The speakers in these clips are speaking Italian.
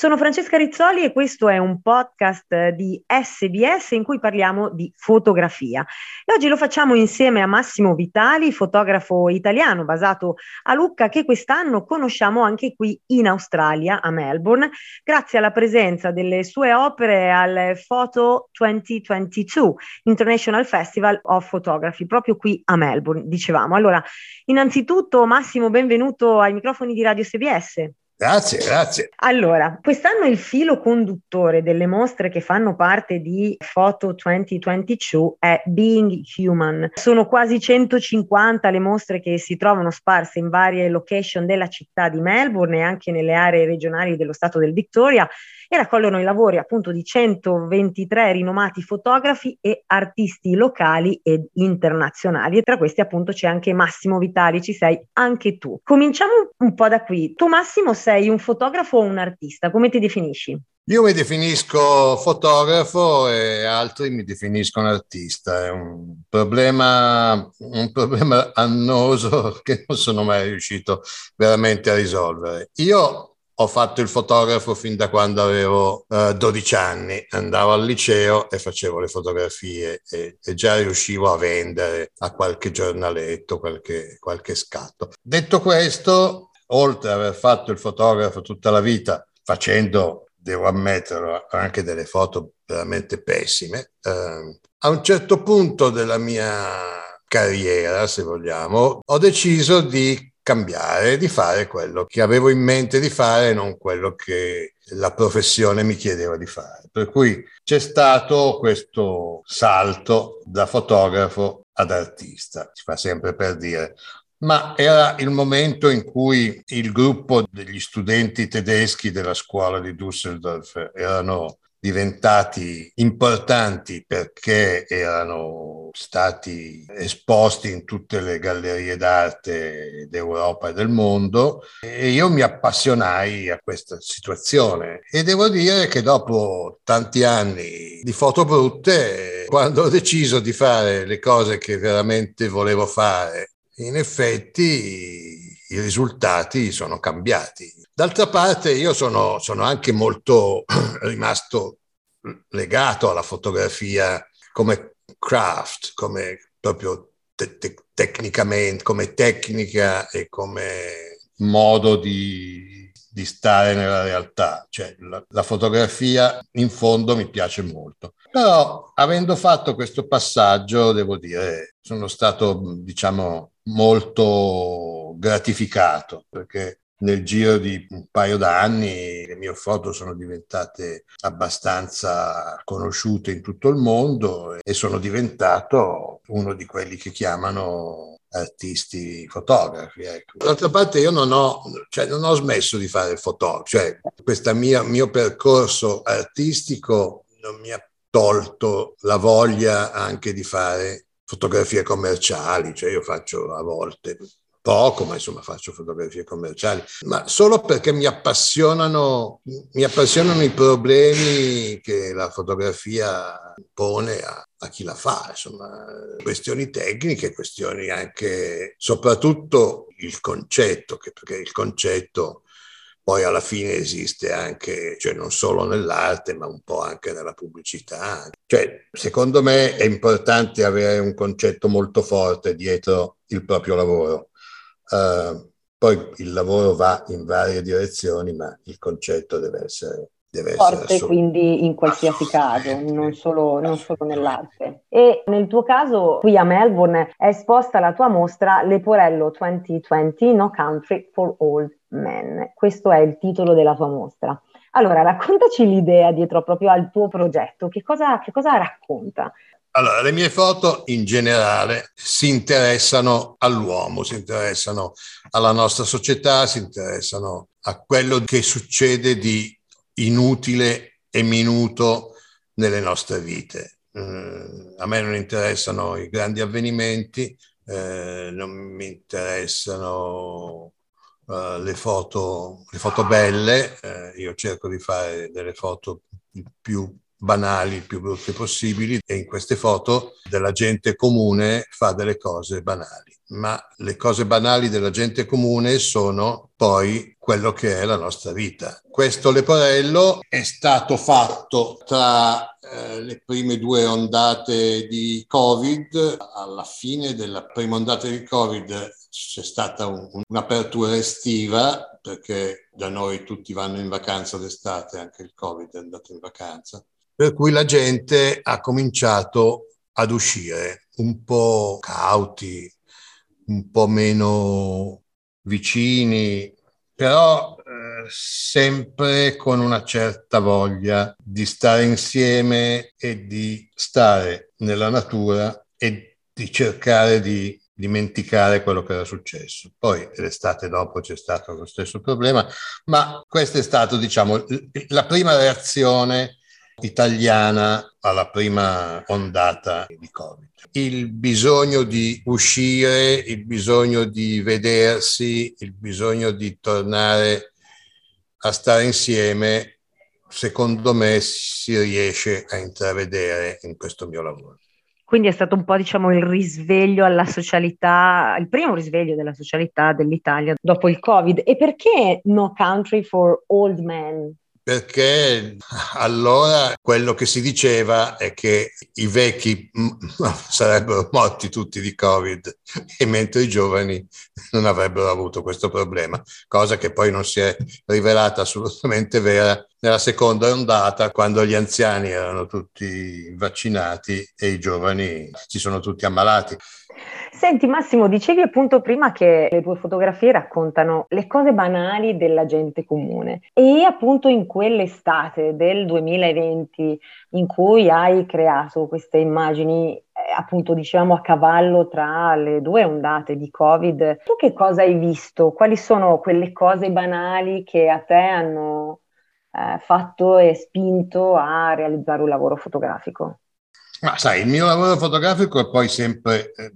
Sono Francesca Rizzoli e questo è un podcast di SBS in cui parliamo di fotografia. E oggi lo facciamo insieme a Massimo Vitali, fotografo italiano basato a Lucca, che quest'anno conosciamo anche qui in Australia, a Melbourne, grazie alla presenza delle sue opere al Photo 2022 International Festival of Photography, proprio qui a Melbourne, dicevamo. Allora, innanzitutto Massimo, benvenuto ai microfoni di Radio SBS. Grazie, grazie. Allora, quest'anno il filo conduttore delle mostre che fanno parte di Photo 2022 è Being Human. Sono quasi 150 le mostre che si trovano sparse in varie location della città di Melbourne e anche nelle aree regionali dello stato del Victoria e raccolgono i lavori appunto di 123 rinomati fotografi e artisti locali ed internazionali e tra questi appunto c'è anche Massimo Vitali, ci sei anche tu. Cominciamo un po' da qui. Tu Massimo sei un fotografo o un artista? Come ti definisci? Io mi definisco fotografo e altri mi definiscono artista. È un problema, un problema annoso che non sono mai riuscito veramente a risolvere. Io ho fatto il fotografo fin da quando avevo uh, 12 anni, andavo al liceo e facevo le fotografie e, e già riuscivo a vendere a qualche giornaletto qualche, qualche scatto. Detto questo, oltre ad aver fatto il fotografo tutta la vita, facendo, devo ammetterlo, anche delle foto veramente pessime, eh, a un certo punto della mia carriera, se vogliamo, ho deciso di cambiare, di fare quello che avevo in mente di fare, non quello che la professione mi chiedeva di fare. Per cui c'è stato questo salto da fotografo ad artista, si fa sempre per dire. Ma era il momento in cui il gruppo degli studenti tedeschi della scuola di Düsseldorf erano diventati importanti perché erano stati esposti in tutte le gallerie d'arte d'Europa e del mondo. E io mi appassionai a questa situazione. E devo dire che dopo tanti anni di foto brutte quando ho deciso di fare le cose che veramente volevo fare in effetti i risultati sono cambiati. D'altra parte io sono, sono anche molto rimasto legato alla fotografia come craft, come proprio te- te- tecnicamente, come tecnica e come modo di, di stare nella realtà. Cioè, la, la, fotografia in fondo mi piace molto. Però avendo fatto questo passaggio, devo dire, sono stato, diciamo, molto gratificato perché nel giro di un paio d'anni le mie foto sono diventate abbastanza conosciute in tutto il mondo e sono diventato uno di quelli che chiamano artisti fotografi. Ecco. D'altra parte io non ho, cioè, non ho smesso di fare fotografo, cioè questo mio percorso artistico non mi ha tolto la voglia anche di fare fotografie commerciali, cioè io faccio a volte poco, ma insomma faccio fotografie commerciali, ma solo perché mi appassionano, mi appassionano i problemi che la fotografia pone a, a chi la fa, insomma, questioni tecniche, questioni anche, soprattutto il concetto, che, perché il concetto poi alla fine esiste anche, cioè non solo nell'arte, ma un po' anche nella pubblicità. Cioè, secondo me è importante avere un concetto molto forte dietro il proprio lavoro. Uh, poi il lavoro va in varie direzioni, ma il concetto deve essere deve forte quindi in qualsiasi caso, non solo, non solo, nell'arte. E nel tuo caso, qui a Melbourne, è esposta la tua mostra Leporello 2020 No Country for Old Men. Questo è il titolo della tua mostra. Allora, raccontaci l'idea dietro proprio al tuo progetto, che cosa, che cosa racconta? Allora, le mie foto in generale si interessano all'uomo, si interessano alla nostra società, si interessano a quello che succede di inutile e minuto nelle nostre vite. Eh, a me non interessano i grandi avvenimenti, eh, non mi interessano uh, le, foto, le foto belle, eh, io cerco di fare delle foto più banali, più brutte possibili e in queste foto della gente comune fa delle cose banali. Ma le cose banali della gente comune sono poi quello che è la nostra vita. Questo Leporello è stato fatto tra eh, le prime due ondate di Covid. Alla fine della prima ondata di Covid c'è stata un, un'apertura estiva perché da noi tutti vanno in vacanza d'estate, anche il Covid è andato in vacanza per cui la gente ha cominciato ad uscire un po' cauti, un po' meno vicini, però eh, sempre con una certa voglia di stare insieme e di stare nella natura e di cercare di dimenticare quello che era successo. Poi l'estate dopo c'è stato lo stesso problema, ma questa è stata, diciamo, la prima reazione italiana alla prima ondata di Covid. Il bisogno di uscire, il bisogno di vedersi, il bisogno di tornare a stare insieme, secondo me si riesce a intravedere in questo mio lavoro. Quindi è stato un po' diciamo il risveglio alla socialità, il primo risveglio della socialità dell'Italia dopo il Covid. E perché No Country for Old Men? Perché allora quello che si diceva è che i vecchi sarebbero morti tutti di Covid e mentre i giovani non avrebbero avuto questo problema, cosa che poi non si è rivelata assolutamente vera nella seconda ondata quando gli anziani erano tutti vaccinati e i giovani si sono tutti ammalati. Senti Massimo, dicevi appunto prima che le tue fotografie raccontano le cose banali della gente comune e appunto in quell'estate del 2020 in cui hai creato queste immagini eh, appunto dicevamo a cavallo tra le due ondate di Covid, tu che cosa hai visto? Quali sono quelle cose banali che a te hanno eh, fatto e spinto a realizzare un lavoro fotografico? Ma sai, il mio lavoro fotografico è poi sempre, eh,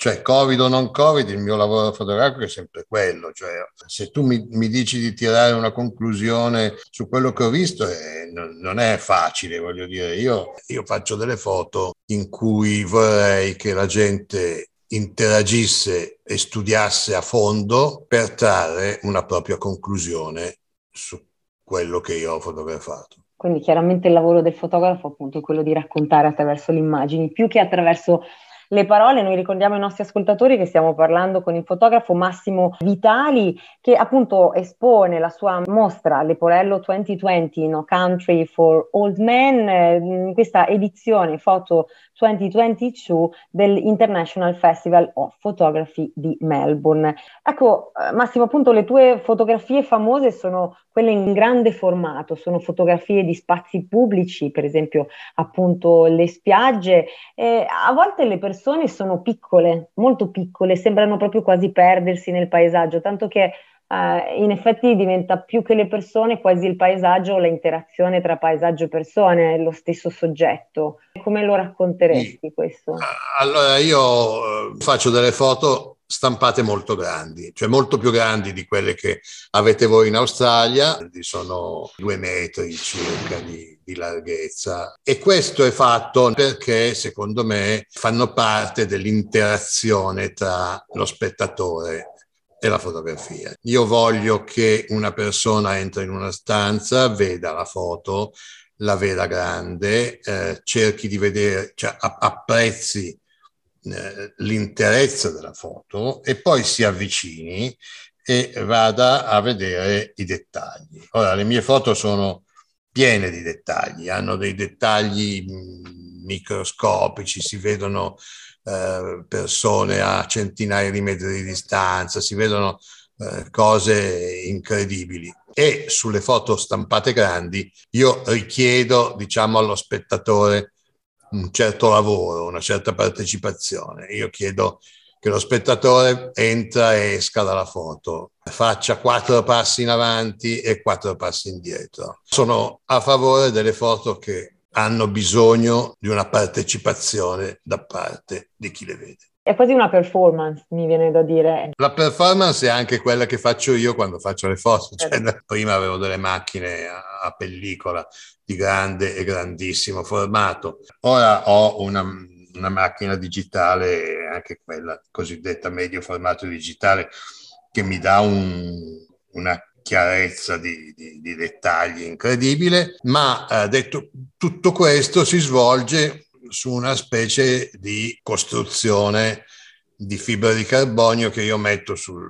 cioè Covid o non Covid, il mio lavoro fotografico è sempre quello. Cioè, se tu mi, mi dici di tirare una conclusione su quello che ho visto, eh, non, non, è facile, voglio dire. Io, io faccio delle foto in cui vorrei che la gente interagisse e studiasse a fondo per trarre una propria conclusione su quello che io ho fotografato. Quindi chiaramente il lavoro del fotografo appunto è quello di raccontare attraverso le immagini, più che attraverso le parole. Noi ricordiamo ai nostri ascoltatori che stiamo parlando con il fotografo Massimo Vitali, che appunto espone la sua mostra Leporello 2020 No Country for Old Men, eh, questa edizione foto 2022 dell'International Festival of Photography di Melbourne. Ecco, eh, Massimo, appunto le tue fotografie famose sono quelle in grande formato, sono fotografie di spazi pubblici, per esempio appunto le spiagge. E a volte le persone sono piccole, molto piccole, sembrano proprio quasi perdersi nel paesaggio, tanto che Uh, in effetti diventa più che le persone quasi il paesaggio, l'interazione tra paesaggio e persone, lo stesso soggetto. Come lo racconteresti sì. questo? Allora io eh, faccio delle foto stampate molto grandi, cioè molto più grandi di quelle che avete voi in Australia, sono due metri circa di, di larghezza e questo è fatto perché secondo me fanno parte dell'interazione tra lo spettatore e la fotografia. Io voglio che una persona entri in una stanza, veda la foto, la veda grande, eh, cerchi di vedere, cioè apprezzi eh, l'interezza della foto e poi si avvicini e vada a vedere i dettagli. Ora, le mie foto sono piene di dettagli, hanno dei dettagli mm, microscopici, si vedono eh, persone a centinaia di metri di distanza, si vedono eh, cose incredibili. E sulle foto stampate grandi io richiedo, diciamo, allo spettatore un certo lavoro, una certa partecipazione. Io chiedo che lo spettatore entra e esca dalla foto, faccia quattro passi in avanti e quattro passi indietro. Sono a favore delle foto che hanno bisogno di una partecipazione da parte di chi le vede. È quasi una performance, mi viene da dire. La performance è anche quella che faccio io quando faccio le foto. Cioè, certo. prima avevo delle macchine a, a pellicola di grande e grandissimo formato. Ora ho una, una macchina digitale, anche quella cosiddetta medio formato digitale, che mi dà un, una chiarezza di, di, di, dettagli incredibile, ma eh, detto tutto questo si svolge su una specie di costruzione di fibra di carbonio che io metto sul,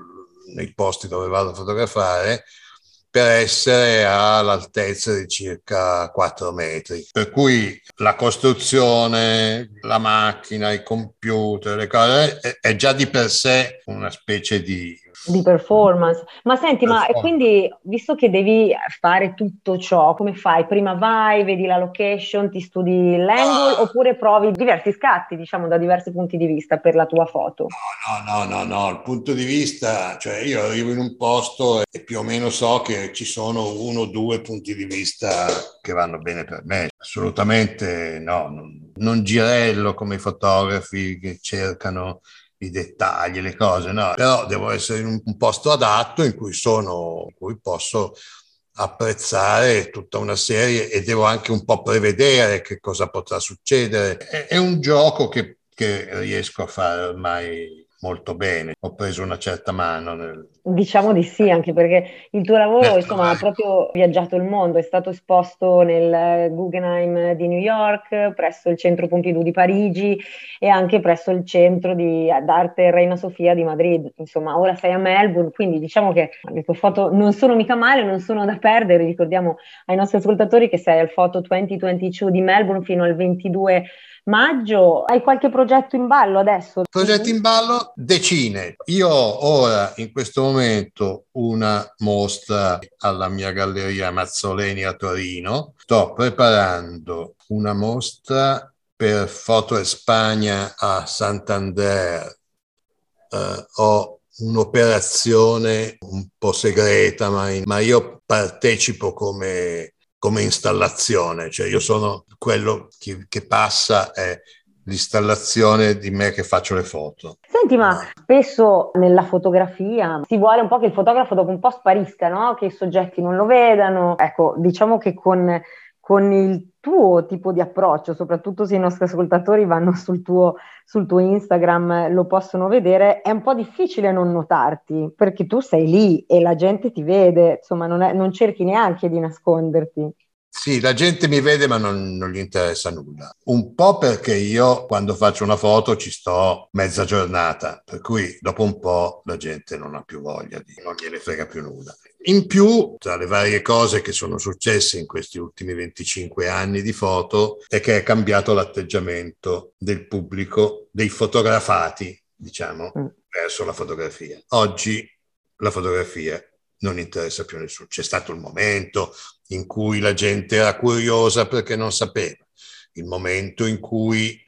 nei posti dove vado a fotografare per essere all'altezza di circa 4 metri. Per cui la costruzione, la macchina, i computer, le cose, è già di per sé una specie di di performance. Ma senti, ma quindi visto che devi fare tutto ciò, come fai? Prima vai, vedi la location, ti studi l'angle ah. oppure provi diversi scatti, diciamo, da diversi punti di vista per la tua foto? No, no, no, no, no. il punto di vista, cioè io arrivo in un posto e più o meno so che ci sono uno o due punti di vista che vanno bene per me. Assolutamente no, non, non girello come i fotografi che cercano i dettagli, le cose, no, però devo essere in un, posto adatto in cui sono, in cui posso apprezzare tutta una serie e devo anche un po' prevedere che cosa potrà succedere. È, è un gioco che, che riesco a fare ormai molto bene, ho preso una certa mano. Nel... Diciamo di sì, anche perché il tuo lavoro insomma, ha proprio viaggiato il mondo, è stato esposto nel Guggenheim di New York, presso il Centro Pompidou di Parigi e anche presso il Centro di, d'Arte Reina Sofia di Madrid. Insomma, ora sei a Melbourne, quindi diciamo che le tue foto non sono mica male, non sono da perdere. Ricordiamo ai nostri ascoltatori che sei al Foto 2022 di Melbourne fino al 22 maggio. Hai qualche progetto in ballo adesso? Progetti in ballo? Decine. Io ho ora, in questo momento, una mostra alla mia galleria Mazzoleni a Torino. Sto preparando una mostra per Foto Espagna a Santander. Uh, ho un'operazione un po' segreta, ma, in, ma io partecipo come come installazione, cioè io sono quello che, che passa è l'installazione di me che faccio le foto. Senti, ma spesso nella fotografia si vuole un po' che il fotografo dopo un po' sparisca, no? che i soggetti non lo vedano. Ecco, diciamo che con, con il tuo tipo di approccio, soprattutto se i nostri ascoltatori vanno sul tuo, sul tuo Instagram, lo possono vedere, è un po' difficile non notarti, perché tu sei lì e la gente ti vede, insomma non, è, non cerchi neanche di nasconderti. Sì, la gente mi vede ma non, non, gli interessa nulla. Un po' perché io quando faccio una foto ci sto mezza giornata, per cui dopo un po' la gente non ha più voglia di, non gliene frega più nulla. In più, tra le varie cose che sono successe in questi ultimi 25 anni di foto, è che è cambiato l'atteggiamento del pubblico, dei fotografati, diciamo, mm. verso la fotografia. Oggi la fotografia non interessa più nessuno. C'è stato il momento in cui la gente era curiosa perché non sapeva, il momento in cui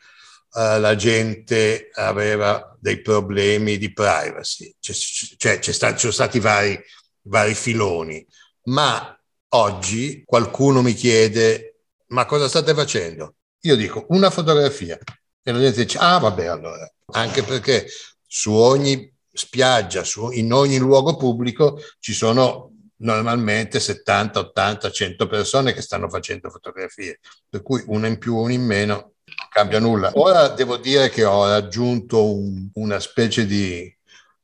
uh, la gente aveva dei problemi di privacy, cioè, sta, ci sono stati vari, vari filoni, ma oggi qualcuno mi chiede ma cosa state facendo? Io dico una fotografia. E la gente dice ah vabbè allora, anche perché su ogni spiaggia, su, in ogni luogo pubblico ci sono normalmente 70, 80, 100 persone che stanno facendo fotografie, per cui una in più, una in meno, non cambia nulla. Ora devo dire che ho raggiunto un, una specie di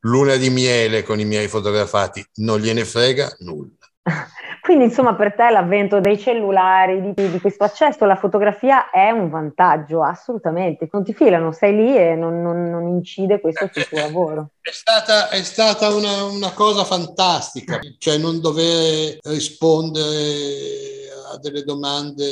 luna di miele con i miei fotografati, non gliene frega nulla. Quindi insomma per te l'avvento dei cellulari, di, di, questo accesso alla fotografia è un vantaggio, assolutamente. Non ti filano, sei lì e non, non, non incide questo sul tuo lavoro. È stata, è stata una, una, cosa fantastica, cioè non dover rispondere a delle domande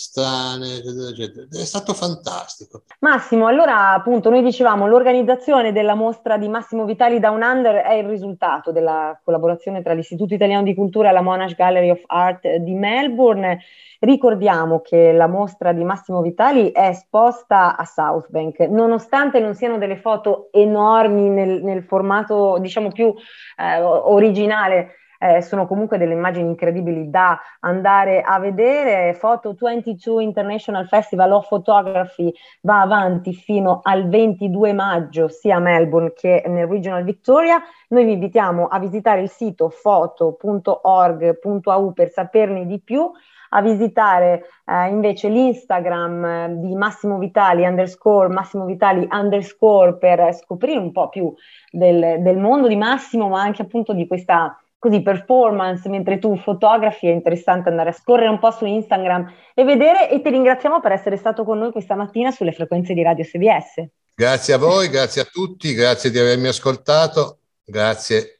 strane, eccetera, eccetera. È stato fantastico. Massimo, allora appunto noi dicevamo l'organizzazione della mostra di Massimo Vitali Down Under è il risultato della collaborazione tra l'Istituto Italiano di Cultura e la Monash Gallery of Art di Melbourne. Ricordiamo che la mostra di Massimo Vitali è esposta a South Bank, nonostante non siano delle foto enormi nel, nel formato diciamo più eh, originale eh, sono comunque delle immagini incredibili da andare a vedere. Photo 22 International Festival of Photography va avanti fino al 22 maggio sia a Melbourne che nel Regional Victoria. Noi vi invitiamo a visitare il sito foto.org.au per saperne di più a visitare eh, invece l'Instagram eh, di Massimo Vitali underscore, Massimo Vitali underscore per scoprire un po' più del, del mondo di Massimo, ma anche appunto di questa così performance mentre tu fotografi è interessante andare a scorrere un po' su Instagram e vedere e ti ringraziamo per essere stato con noi questa mattina sulle frequenze di Radio SBS. Grazie a voi, grazie a tutti, grazie di avermi ascoltato Grazie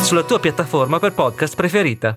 sulla tua piattaforma per podcast preferita.